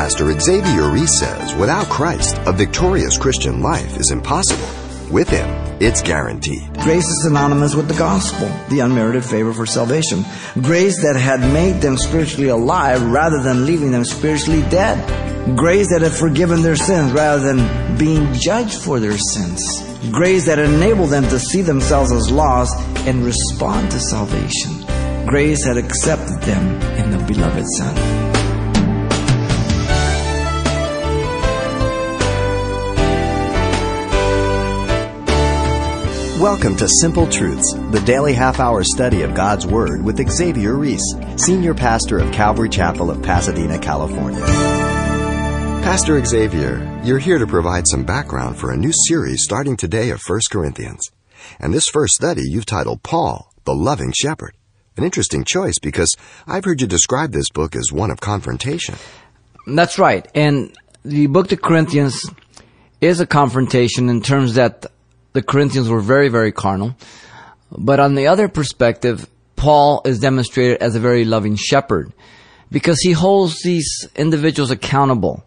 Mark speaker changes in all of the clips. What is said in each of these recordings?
Speaker 1: Pastor Xavier Reese says without Christ, a victorious Christian life is impossible. With Him, it's guaranteed.
Speaker 2: Grace is synonymous with the gospel, the unmerited favor for salvation. Grace that had made them spiritually alive rather than leaving them spiritually dead. Grace that had forgiven their sins rather than being judged for their sins. Grace that enabled them to see themselves as lost and respond to salvation. Grace had accepted them in the beloved Son.
Speaker 1: Welcome to Simple Truths, the daily half hour study of God's Word with Xavier Reese, Senior Pastor of Calvary Chapel of Pasadena, California. Pastor Xavier, you're here to provide some background for a new series starting today of 1 Corinthians. And this first study you've titled Paul, the Loving Shepherd. An interesting choice because I've heard you describe this book as one of confrontation.
Speaker 2: That's right. And the book to Corinthians is a confrontation in terms that the Corinthians were very, very carnal. But on the other perspective, Paul is demonstrated as a very loving shepherd because he holds these individuals accountable.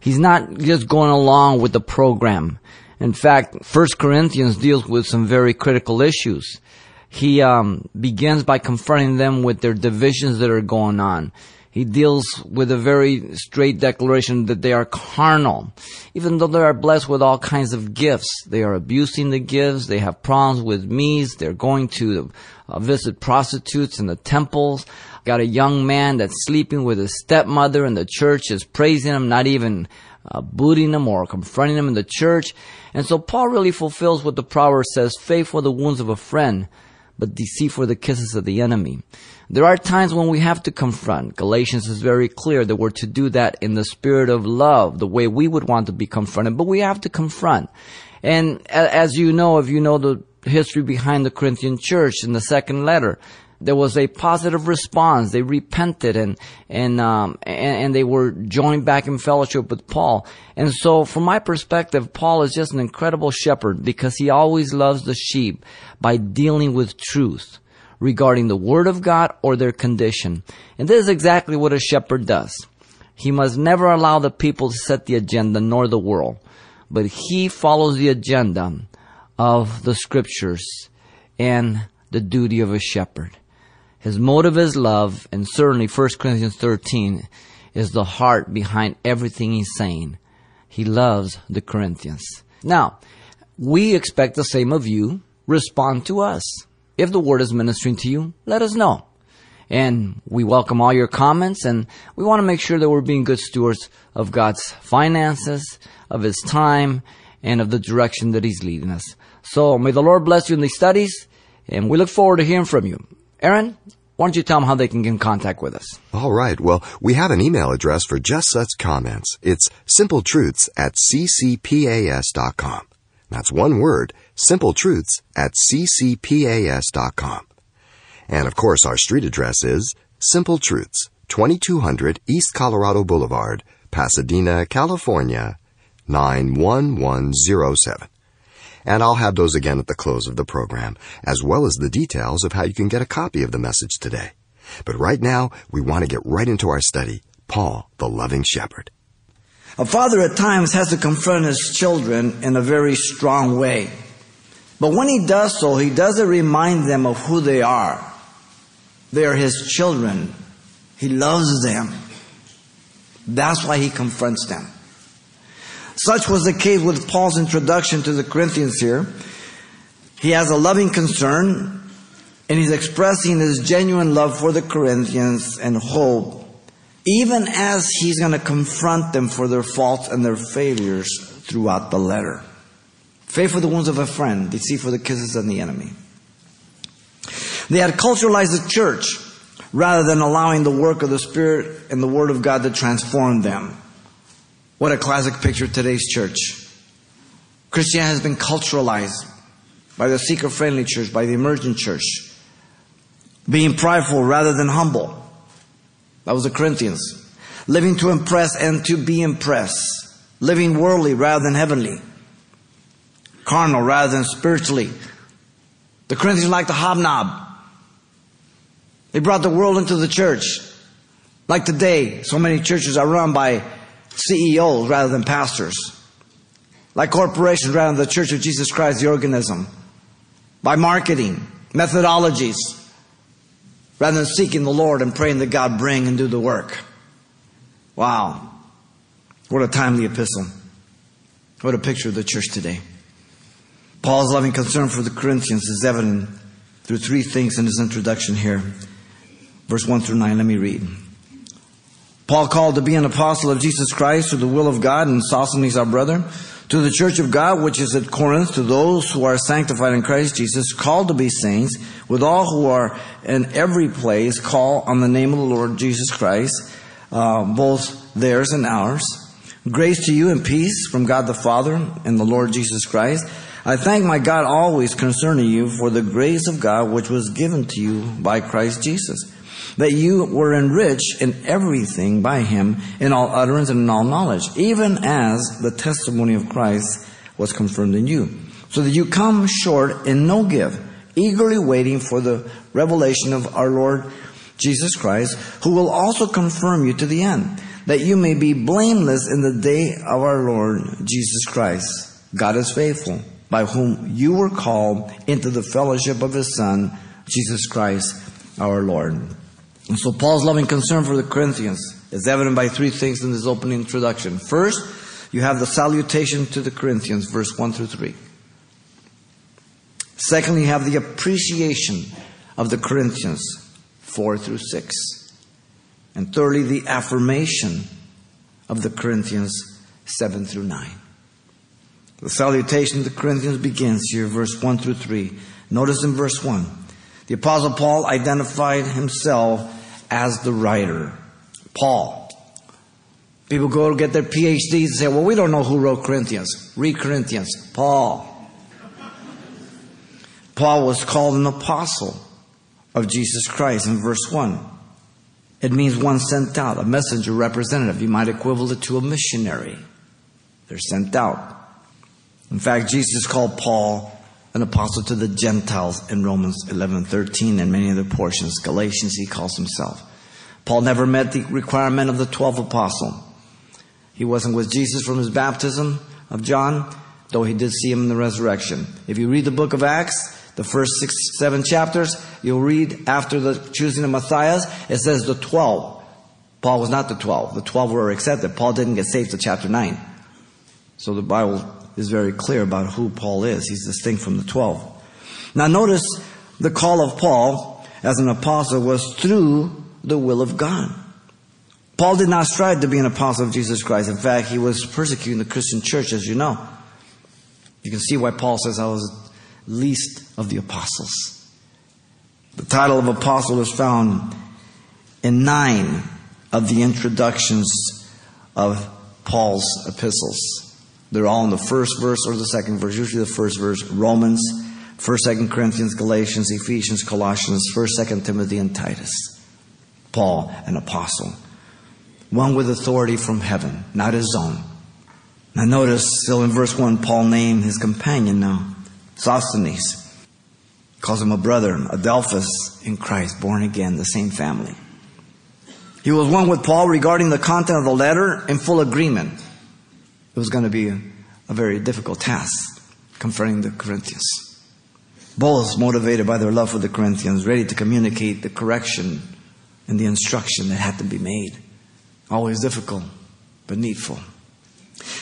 Speaker 2: He's not just going along with the program. In fact, First Corinthians deals with some very critical issues. He um, begins by confronting them with their divisions that are going on. He deals with a very straight declaration that they are carnal. Even though they are blessed with all kinds of gifts, they are abusing the gifts, they have problems with meats, they're going to uh, visit prostitutes in the temples. Got a young man that's sleeping with his stepmother and the church is praising him, not even uh, booting him or confronting him in the church. And so Paul really fulfills what the proverb says, faith for the wounds of a friend, but deceit for the kisses of the enemy. There are times when we have to confront. Galatians is very clear that we're to do that in the spirit of love, the way we would want to be confronted, but we have to confront. And as you know, if you know the history behind the Corinthian church in the second letter, there was a positive response. They repented and and um, and, and, they were joined back in fellowship with Paul. And so, from my perspective, Paul is just an incredible shepherd because he always loves the sheep by dealing with truth regarding the Word of God or their condition. And this is exactly what a shepherd does. He must never allow the people to set the agenda nor the world, but he follows the agenda of the scriptures and the duty of a shepherd. His motive is love, and certainly 1 Corinthians 13 is the heart behind everything he's saying. He loves the Corinthians. Now, we expect the same of you. Respond to us. If the word is ministering to you, let us know. And we welcome all your comments and we want to make sure that we're being good stewards of God's finances, of His time, and of the direction that He's leading us. So may the Lord bless you in these studies and we look forward to hearing from you. Aaron, why don't you tell them how they can get in contact with us?
Speaker 1: All right. Well, we have an email address for just such comments. It's simpletruths at ccpas.com. That's one word, Simple Truths at ccpas.com. And of course, our street address is Simple Truths, 2200 East Colorado Boulevard, Pasadena, California, 91107. And I'll have those again at the close of the program, as well as the details of how you can get a copy of the message today. But right now, we want to get right into our study Paul, the Loving Shepherd.
Speaker 2: A father at times has to confront his children in a very strong way. But when he does so, he doesn't remind them of who they are. They are his children. He loves them. That's why he confronts them. Such was the case with Paul's introduction to the Corinthians here. He has a loving concern and he's expressing his genuine love for the Corinthians and hope, even as he's going to confront them for their faults and their failures throughout the letter. Faith for the wounds of a friend, deceit for the kisses of the enemy. They had culturalized the church rather than allowing the work of the Spirit and the Word of God to transform them. What a classic picture of today's church. Christianity has been culturalized by the seeker friendly church, by the emergent church. Being prideful rather than humble. That was the Corinthians. Living to impress and to be impressed. Living worldly rather than heavenly carnal rather than spiritually. The Corinthians like the hobnob. They brought the world into the church. Like today, so many churches are run by CEOs rather than pastors, like corporations rather than the Church of Jesus Christ, the organism, by marketing, methodologies, rather than seeking the Lord and praying that God bring and do the work. Wow. What a timely epistle. What a picture of the church today. Paul's loving concern for the Corinthians is evident through three things in his introduction here. Verse 1 through 9, let me read. Paul called to be an apostle of Jesus Christ through the will of God, and Sosthenes our brother, to the church of God which is at Corinth, to those who are sanctified in Christ Jesus, called to be saints, with all who are in every place, call on the name of the Lord Jesus Christ, uh, both theirs and ours. Grace to you and peace from God the Father and the Lord Jesus Christ. I thank my God always concerning you for the grace of God which was given to you by Christ Jesus that you were enriched in everything by him in all utterance and in all knowledge, even as the testimony of Christ was confirmed in you, so that you come short in no gift, eagerly waiting for the revelation of our Lord Jesus Christ, who will also confirm you to the end, that you may be blameless in the day of our Lord Jesus Christ. God is faithful, by whom you were called into the fellowship of his Son, Jesus Christ our Lord. And so Paul's loving concern for the Corinthians is evident by three things in this opening introduction. First, you have the salutation to the Corinthians, verse 1 through 3. Secondly, you have the appreciation of the Corinthians, 4 through 6. And thirdly, the affirmation of the Corinthians, 7 through 9. The salutation of the Corinthians begins here, verse 1 through 3. Notice in verse 1 the Apostle Paul identified himself as the writer. Paul. People go to get their PhDs and say, well, we don't know who wrote Corinthians. Read Corinthians. Paul. Paul was called an apostle of Jesus Christ in verse 1. It means one sent out, a messenger representative. You might equivalent it to a missionary. They're sent out. In fact, Jesus called Paul an apostle to the Gentiles in Romans 11:13 and many other portions. Galatians he calls himself. Paul never met the requirement of the 12 apostle. He wasn't with Jesus from his baptism of John, though he did see him in the resurrection. If you read the book of Acts, the first six, seven chapters, you'll read after the choosing of Matthias, it says the 12. Paul was not the 12. The 12 were accepted. Paul didn't get saved to chapter 9. So the Bible is very clear about who Paul is. He's distinct from the 12. Now notice the call of Paul as an apostle was through the will of God. Paul did not strive to be an apostle of Jesus Christ. In fact, he was persecuting the Christian church, as you know. You can see why Paul says, I was least of the apostles. The title of apostle is found in nine of the introductions of Paul's epistles. They're all in the first verse or the second verse, usually the first verse. Romans, 1st, 2nd Corinthians, Galatians, Ephesians, Colossians, 1st, 2nd Timothy, and Titus. Paul, an apostle. One with authority from heaven, not his own. Now notice, still in verse 1, Paul named his companion now, Sosthenes. Calls him a brother, Adelphus in Christ, born again, the same family. He was one with Paul regarding the content of the letter in full agreement. It was going to be a, very difficult task confronting the Corinthians. Both motivated by their love for the Corinthians, ready to communicate the correction and the instruction that had to be made. Always difficult, but needful.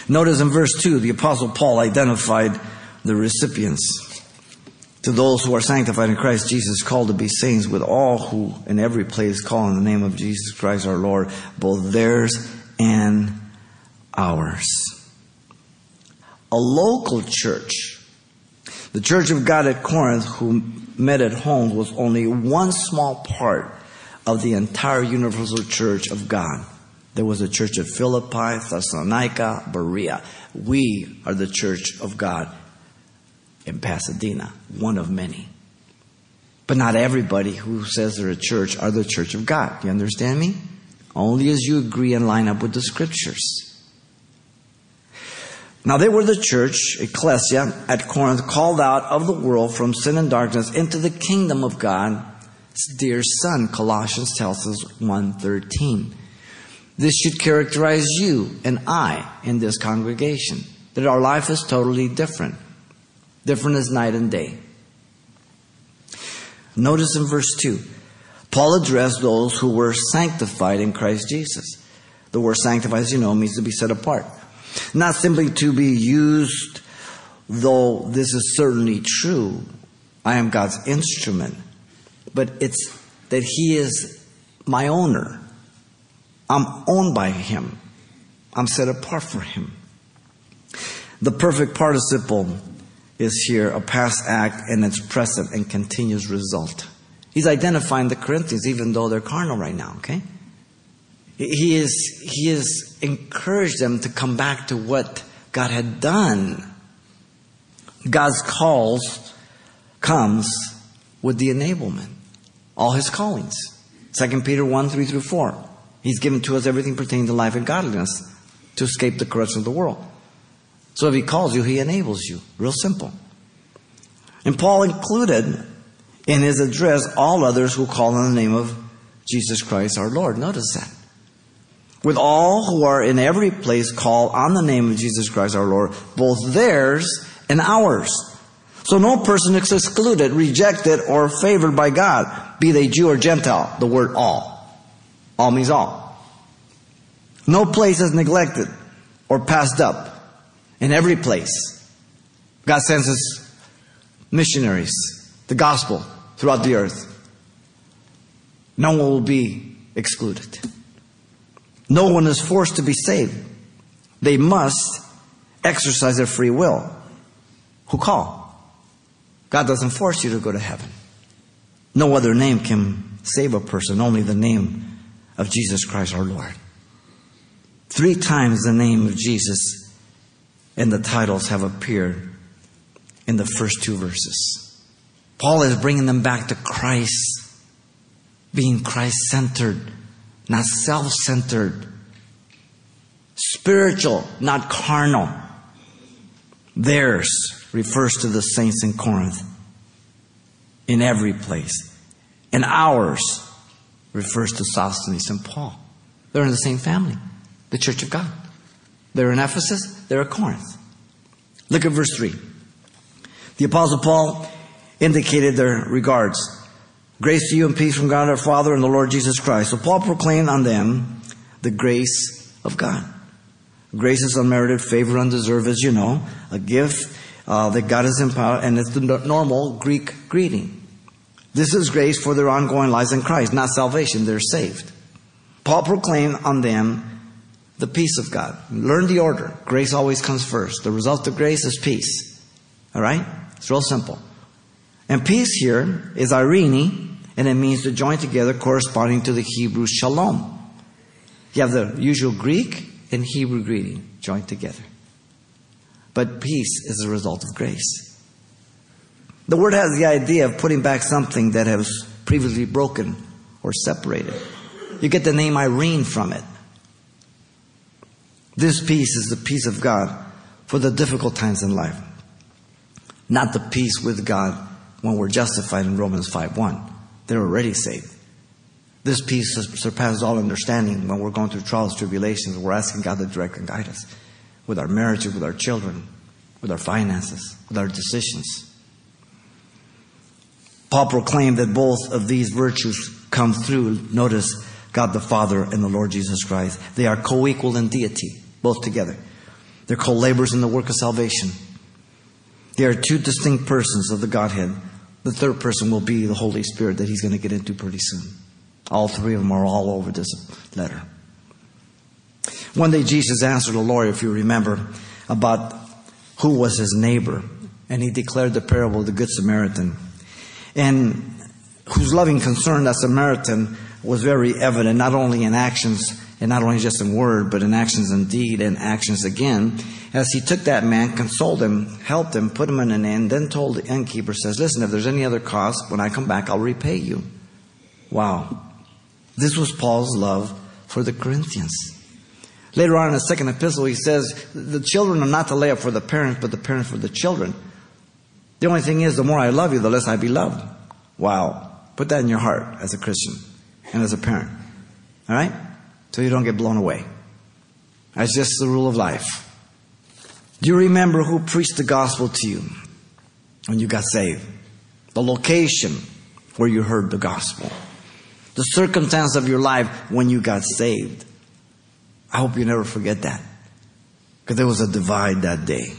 Speaker 2: Notice in verse 2, the Apostle Paul identified the recipients. To those who are sanctified in Christ Jesus, called to be saints, with all who in every place call on the name of Jesus Christ our Lord, both theirs and ours a local church. The Church of God at Corinth, who met at home, was only one small part of the entire universal church of God. There was a church of Philippi, Thessalonica, Berea. We are the church of God in Pasadena, one of many. But not everybody who says they're a church are the church of God. You understand me? Only as you agree and line up with the scriptures. Now they were the church, ecclesia, at Corinth, called out of the world from sin and darkness into the kingdom of God's dear Son, Colossians tells us 1.13. This should characterize you and I in this congregation. That our life is totally different. Different as night and day. Notice in verse 2, Paul addressed those who were sanctified in Christ Jesus. The word sanctified, as you know, means to be set apart. Not simply to be used, though this is certainly true. I am God's instrument. But it's that He is my owner. I'm owned by Him. I'm set apart for Him. The perfect participle is here a past act and its present and continuous result. He's identifying the Corinthians even though they're carnal right now, okay? He is, he has encouraged them to come back to what God had done. God's calls comes with the enablement. All his callings. 2 Peter 1, 3 through 4. He's given to us everything pertaining to life and godliness to escape the corruption of the world. So if he calls you, he enables you. Real simple. And Paul included in his address all others who call on the name of Jesus Christ our Lord. Notice that. With all who are in every place call on the name of Jesus Christ our Lord, both theirs and ours. So no person is excluded, rejected, or favored by God, be they Jew or Gentile. The word all. All means all. No place is neglected or passed up. In every place, God sends us missionaries, the gospel throughout the earth. No one will be excluded. No one is forced to be saved. They must exercise their free will. Who call? God doesn't force you to go to heaven. No other name can save a person, only the name of Jesus Christ our Lord. Three times the name of Jesus and the titles have appeared in the first two verses. Paul is bringing them back to Christ, being Christ centered, not self centered, spiritual, not carnal. Theirs refers to the saints in Corinth in every place. And ours refers to Sosthenes and Paul. They're in the same family, the church of God. They're in Ephesus, they're at Corinth. Look at verse 3. The Apostle Paul indicated their regards. Grace to you and peace from God our Father and the Lord Jesus Christ. So Paul proclaimed on them the grace of God. Grace is unmerited favor, undeserved, as you know, a gift uh, that God has empowered, and it's the normal Greek greeting. This is grace for their ongoing lives in Christ, not salvation. They're saved. Paul proclaimed on them the peace of God. Learn the order. Grace always comes first. The result of grace is peace. All right? It's real simple. And peace here is irene, and it means to join together corresponding to the Hebrew shalom. You have the usual Greek and Hebrew greeting joined together. But peace is a result of grace. The word has the idea of putting back something that has previously broken or separated. You get the name Irene from it. This peace is the peace of God for the difficult times in life. Not the peace with God when we're justified in Romans 5:1. They're already saved. This peace surpasses all understanding when we're going through trials, tribulations. We're asking God to direct and guide us with our marriages, with our children, with our finances, with our decisions. Paul proclaimed that both of these virtues come through, notice, God the Father and the Lord Jesus Christ. They are co equal in deity, both together. They're co laborers in the work of salvation. They are two distinct persons of the Godhead. The third person will be the Holy Spirit that he's going to get into pretty soon. All three of them are all over this letter. One day Jesus answered a lawyer, if you remember, about who was his neighbor. And he declared the parable of the Good Samaritan and whose loving concern, that Samaritan, was very evident, not only in actions and not only just in word, but in actions indeed and actions again. As he took that man, consoled him, helped him, put him in an inn, then told the innkeeper, says, listen, if there's any other cost, when I come back, I'll repay you. Wow. This was Paul's love for the Corinthians. Later on in the second epistle, he says, the children are not to lay up for the parents, but the parents for the children. The only thing is, the more I love you, the less I be loved. Wow. Put that in your heart as a Christian and as a parent. All right? So you don't get blown away. That's just the rule of life. Do you remember who preached the gospel to you when you got saved? The location where you heard the gospel. The circumstance of your life when you got saved. I hope you never forget that. Because there was a divide that day.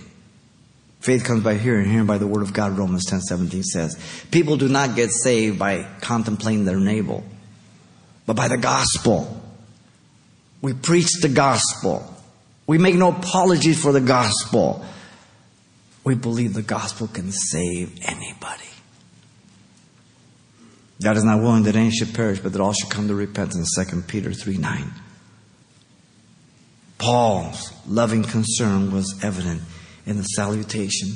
Speaker 2: Faith comes by hearing, hearing by the word of God, Romans 10 17 says. People do not get saved by contemplating their navel, but by the gospel. We preach the gospel. We make no apologies for the gospel. We believe the gospel can save anybody. God is not willing that any should perish, but that all should come to repentance. 2 Peter 3 9. Paul's loving concern was evident in the salutation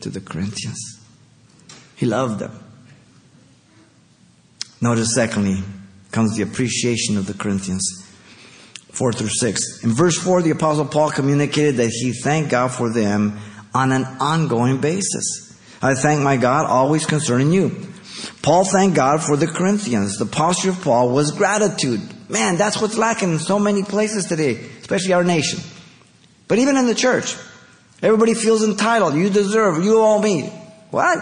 Speaker 2: to the Corinthians. He loved them. Notice, secondly, comes the appreciation of the Corinthians. 4 through 6. In verse 4, the Apostle Paul communicated that he thanked God for them on an ongoing basis. I thank my God always concerning you. Paul thanked God for the Corinthians. The posture of Paul was gratitude. Man, that's what's lacking in so many places today, especially our nation. But even in the church, everybody feels entitled. You deserve, you owe me. What?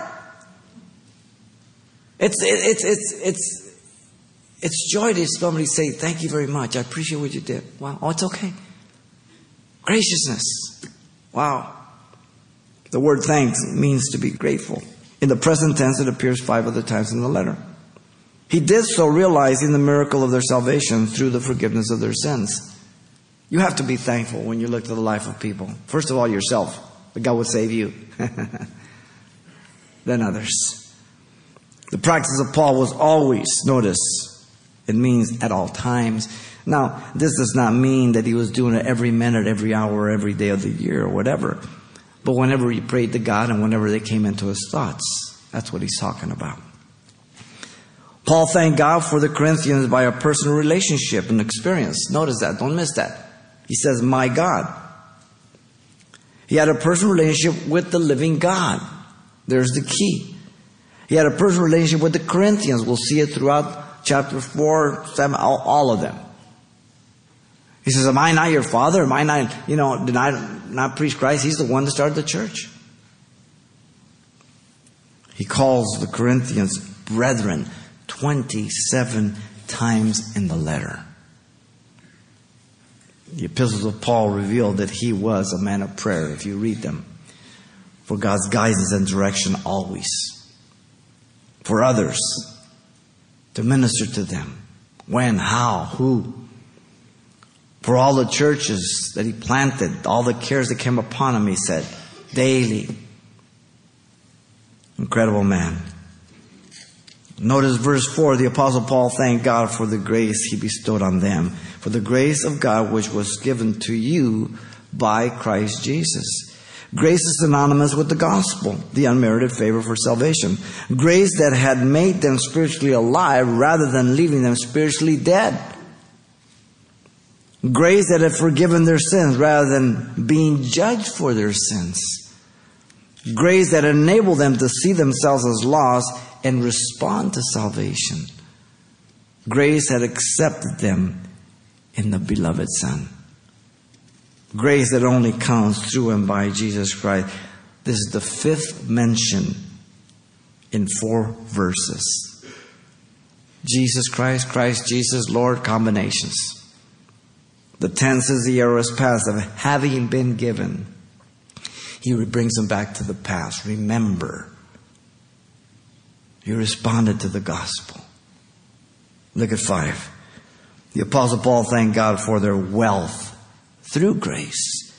Speaker 2: It's, it's, it's, it's, it's joy to somebody say, Thank you very much. I appreciate what you did. Wow. Oh, it's okay. Graciousness. Wow. The word thanks means to be grateful. In the present tense, it appears five other times in the letter. He did so realizing the miracle of their salvation through the forgiveness of their sins. You have to be thankful when you look to the life of people. First of all, yourself, that God would save you. then others. The practice of Paul was always, notice, it means at all times. Now, this does not mean that he was doing it every minute, every hour, every day of the year, or whatever. But whenever he prayed to God and whenever they came into his thoughts, that's what he's talking about. Paul thanked God for the Corinthians by a personal relationship and experience. Notice that. Don't miss that. He says, My God. He had a personal relationship with the living God. There's the key. He had a personal relationship with the Corinthians. We'll see it throughout chapter 4, 7, all, all of them. He says, Am I not your father? Am I not, you know, did I not preach Christ? He's the one that started the church. He calls the Corinthians brethren 27 times in the letter. The epistles of Paul reveal that he was a man of prayer, if you read them, for God's guidance and direction always, for others, to minister to them. When, how, who. For all the churches that he planted, all the cares that came upon him, he said, daily. Incredible man. Notice verse 4 the Apostle Paul thanked God for the grace he bestowed on them, for the grace of God which was given to you by Christ Jesus. Grace is synonymous with the gospel, the unmerited favor for salvation. Grace that had made them spiritually alive rather than leaving them spiritually dead. Grace that had forgiven their sins rather than being judged for their sins. Grace that enabled them to see themselves as lost and respond to salvation. Grace had accepted them in the beloved Son. Grace that only comes through and by Jesus Christ. This is the fifth mention in four verses. Jesus Christ, Christ Jesus, Lord combinations. The tense is the aorist past of having been given. He brings them back to the past. Remember. You responded to the gospel. Look at five. The Apostle Paul thanked God for their wealth through grace,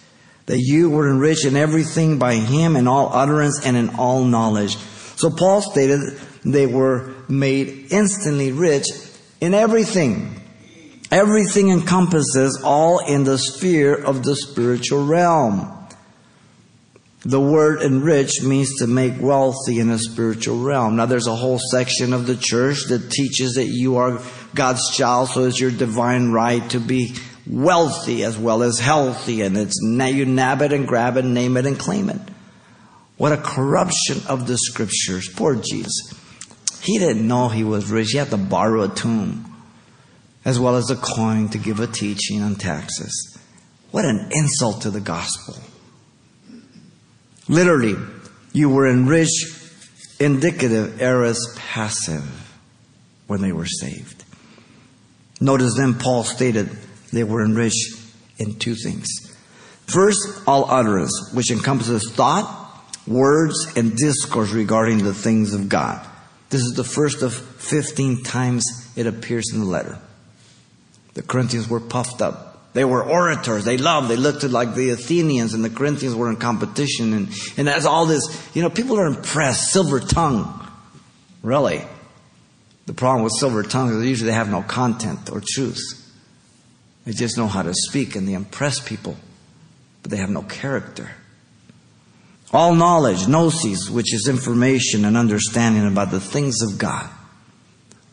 Speaker 2: that you were enriched in everything by Him in all utterance and in all knowledge. So Paul stated they were made instantly rich in everything. Everything encompasses all in the sphere of the spiritual realm. The word enrich means to make wealthy in a spiritual realm. Now, there's a whole section of the church that teaches that you are God's child, so it's your divine right to be wealthy as well as healthy, and it's now you nab it and grab it, name it and claim it. What a corruption of the scriptures. Poor Jesus. He didn't know he was rich. He had to borrow a tomb. as well as a coin to give a teaching on taxes. What an insult to the gospel. Literally, you were enriched, indicative, aorist, passive when they were saved. Notice then Paul stated they were enriched in two things. First, all utterance, which encompasses thought, words, and discourse regarding the things of God. This is the first of 15 times it appears in the letter. The Corinthians were puffed up. They were orators. They loved. They looked like the Athenians, and the Corinthians were in competition. And, and as all this, you know, people are impressed. Silver tongue. Really. The problem with silver tongue is usually they have no content or truth. They just know how to speak and they impress people, but they have no character. All knowledge, gnosis, which is information and understanding about the things of God.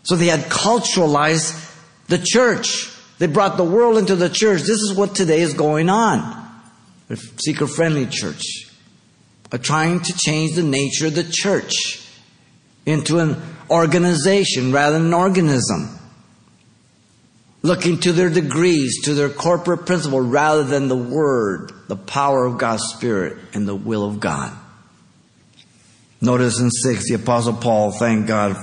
Speaker 2: So they had culturalized the church. They brought the world into the church. This is what today is going on. The seeker friendly church are trying to change the nature of the church into an organization rather than an organism. Looking to their degrees, to their corporate principle rather than the word, the power of God's Spirit, and the will of God. Notice in 6, the Apostle Paul thanked God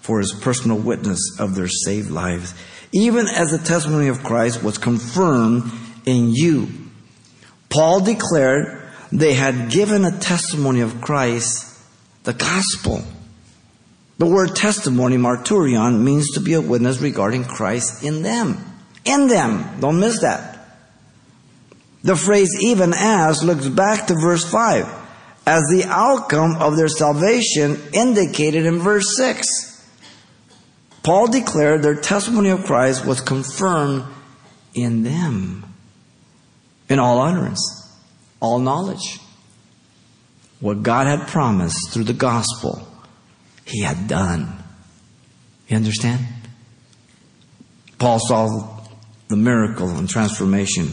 Speaker 2: for his personal witness of their saved lives even as the testimony of Christ was confirmed in you. Paul declared they had given a testimony of Christ, the gospel. The word testimony, marturion, means to be a witness regarding Christ in them. In them. Don't miss that. The phrase even as looks back to verse 5 as the outcome of their salvation indicated in verse 6. Paul declared their testimony of Christ was confirmed in them, in all utterance, all knowledge. What God had promised through the gospel, He had done. You understand? Paul saw the miracle and transformation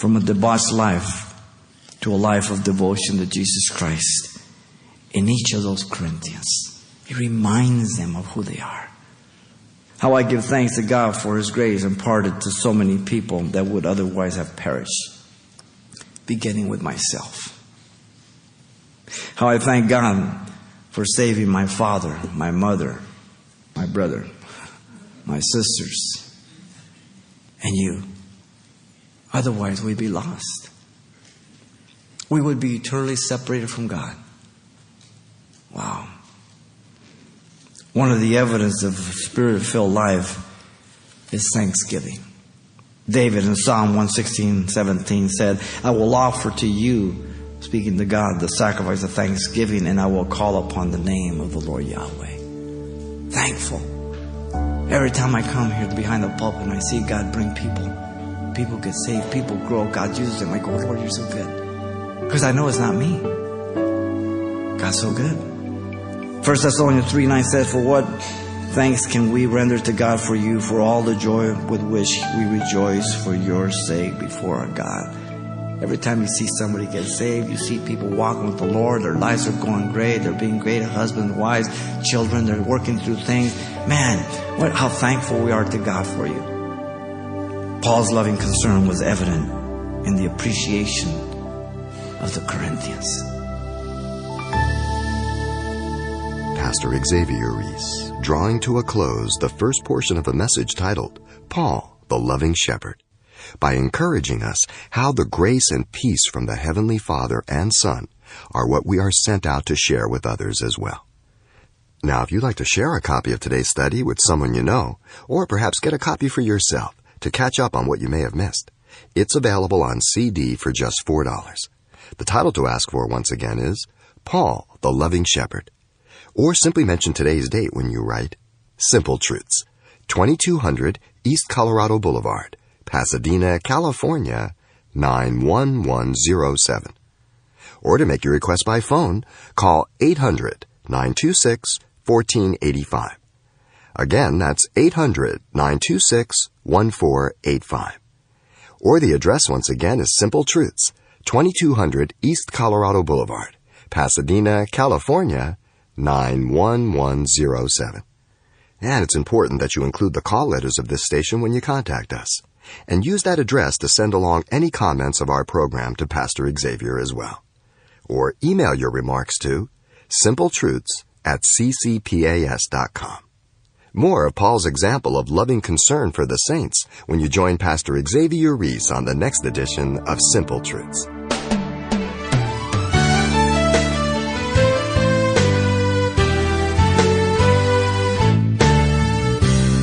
Speaker 2: from a debauched life to a life of devotion to Jesus Christ in each of those Corinthians. He reminds them of who they are. How I give thanks to God for His grace imparted to so many people that would otherwise have perished, beginning with myself. How I thank God for saving my father, my mother, my brother, my sisters, and you. Otherwise, we'd be lost. We would be eternally separated from God. Wow. One of the evidence of spirit filled life is thanksgiving. David in Psalm 116, 17 said, I will offer to you, speaking to God, the sacrifice of thanksgiving, and I will call upon the name of the Lord Yahweh. Thankful. Every time I come here behind the pulpit and I see God bring people, people get saved, people grow, God uses them, I go, Lord, you're so good. Because I know it's not me. God's so good. 1 Thessalonians 3 9 says, For what thanks can we render to God for you for all the joy with which we rejoice for your sake before our God? Every time you see somebody get saved, you see people walking with the Lord, their lives are going great, they're being great husbands, wives, children, they're working through things. Man, what, how thankful we are to God for you. Paul's loving concern was evident in the appreciation of the Corinthians.
Speaker 1: Pastor Xavier Reese, drawing to a close the first portion of a message titled, Paul, the Loving Shepherd, by encouraging us how the grace and peace from the Heavenly Father and Son are what we are sent out to share with others as well. Now, if you'd like to share a copy of today's study with someone you know, or perhaps get a copy for yourself to catch up on what you may have missed, it's available on CD for just $4. The title to ask for once again is Paul, the Loving Shepherd or simply mention today's date when you write Simple Truths, 2200 East Colorado Boulevard, Pasadena, California, 91107. Or to make your request by phone, call 800 926 1485. Again, that's 800 926 1485. Or the address once again is Simple Truths, 2200 East Colorado Boulevard, Pasadena, California, 91107. And it's important that you include the call letters of this station when you contact us. And use that address to send along any comments of our program to Pastor Xavier as well. Or email your remarks to simpletruths at ccpas.com. More of Paul's example of loving concern for the saints when you join Pastor Xavier Reese on the next edition of Simple Truths.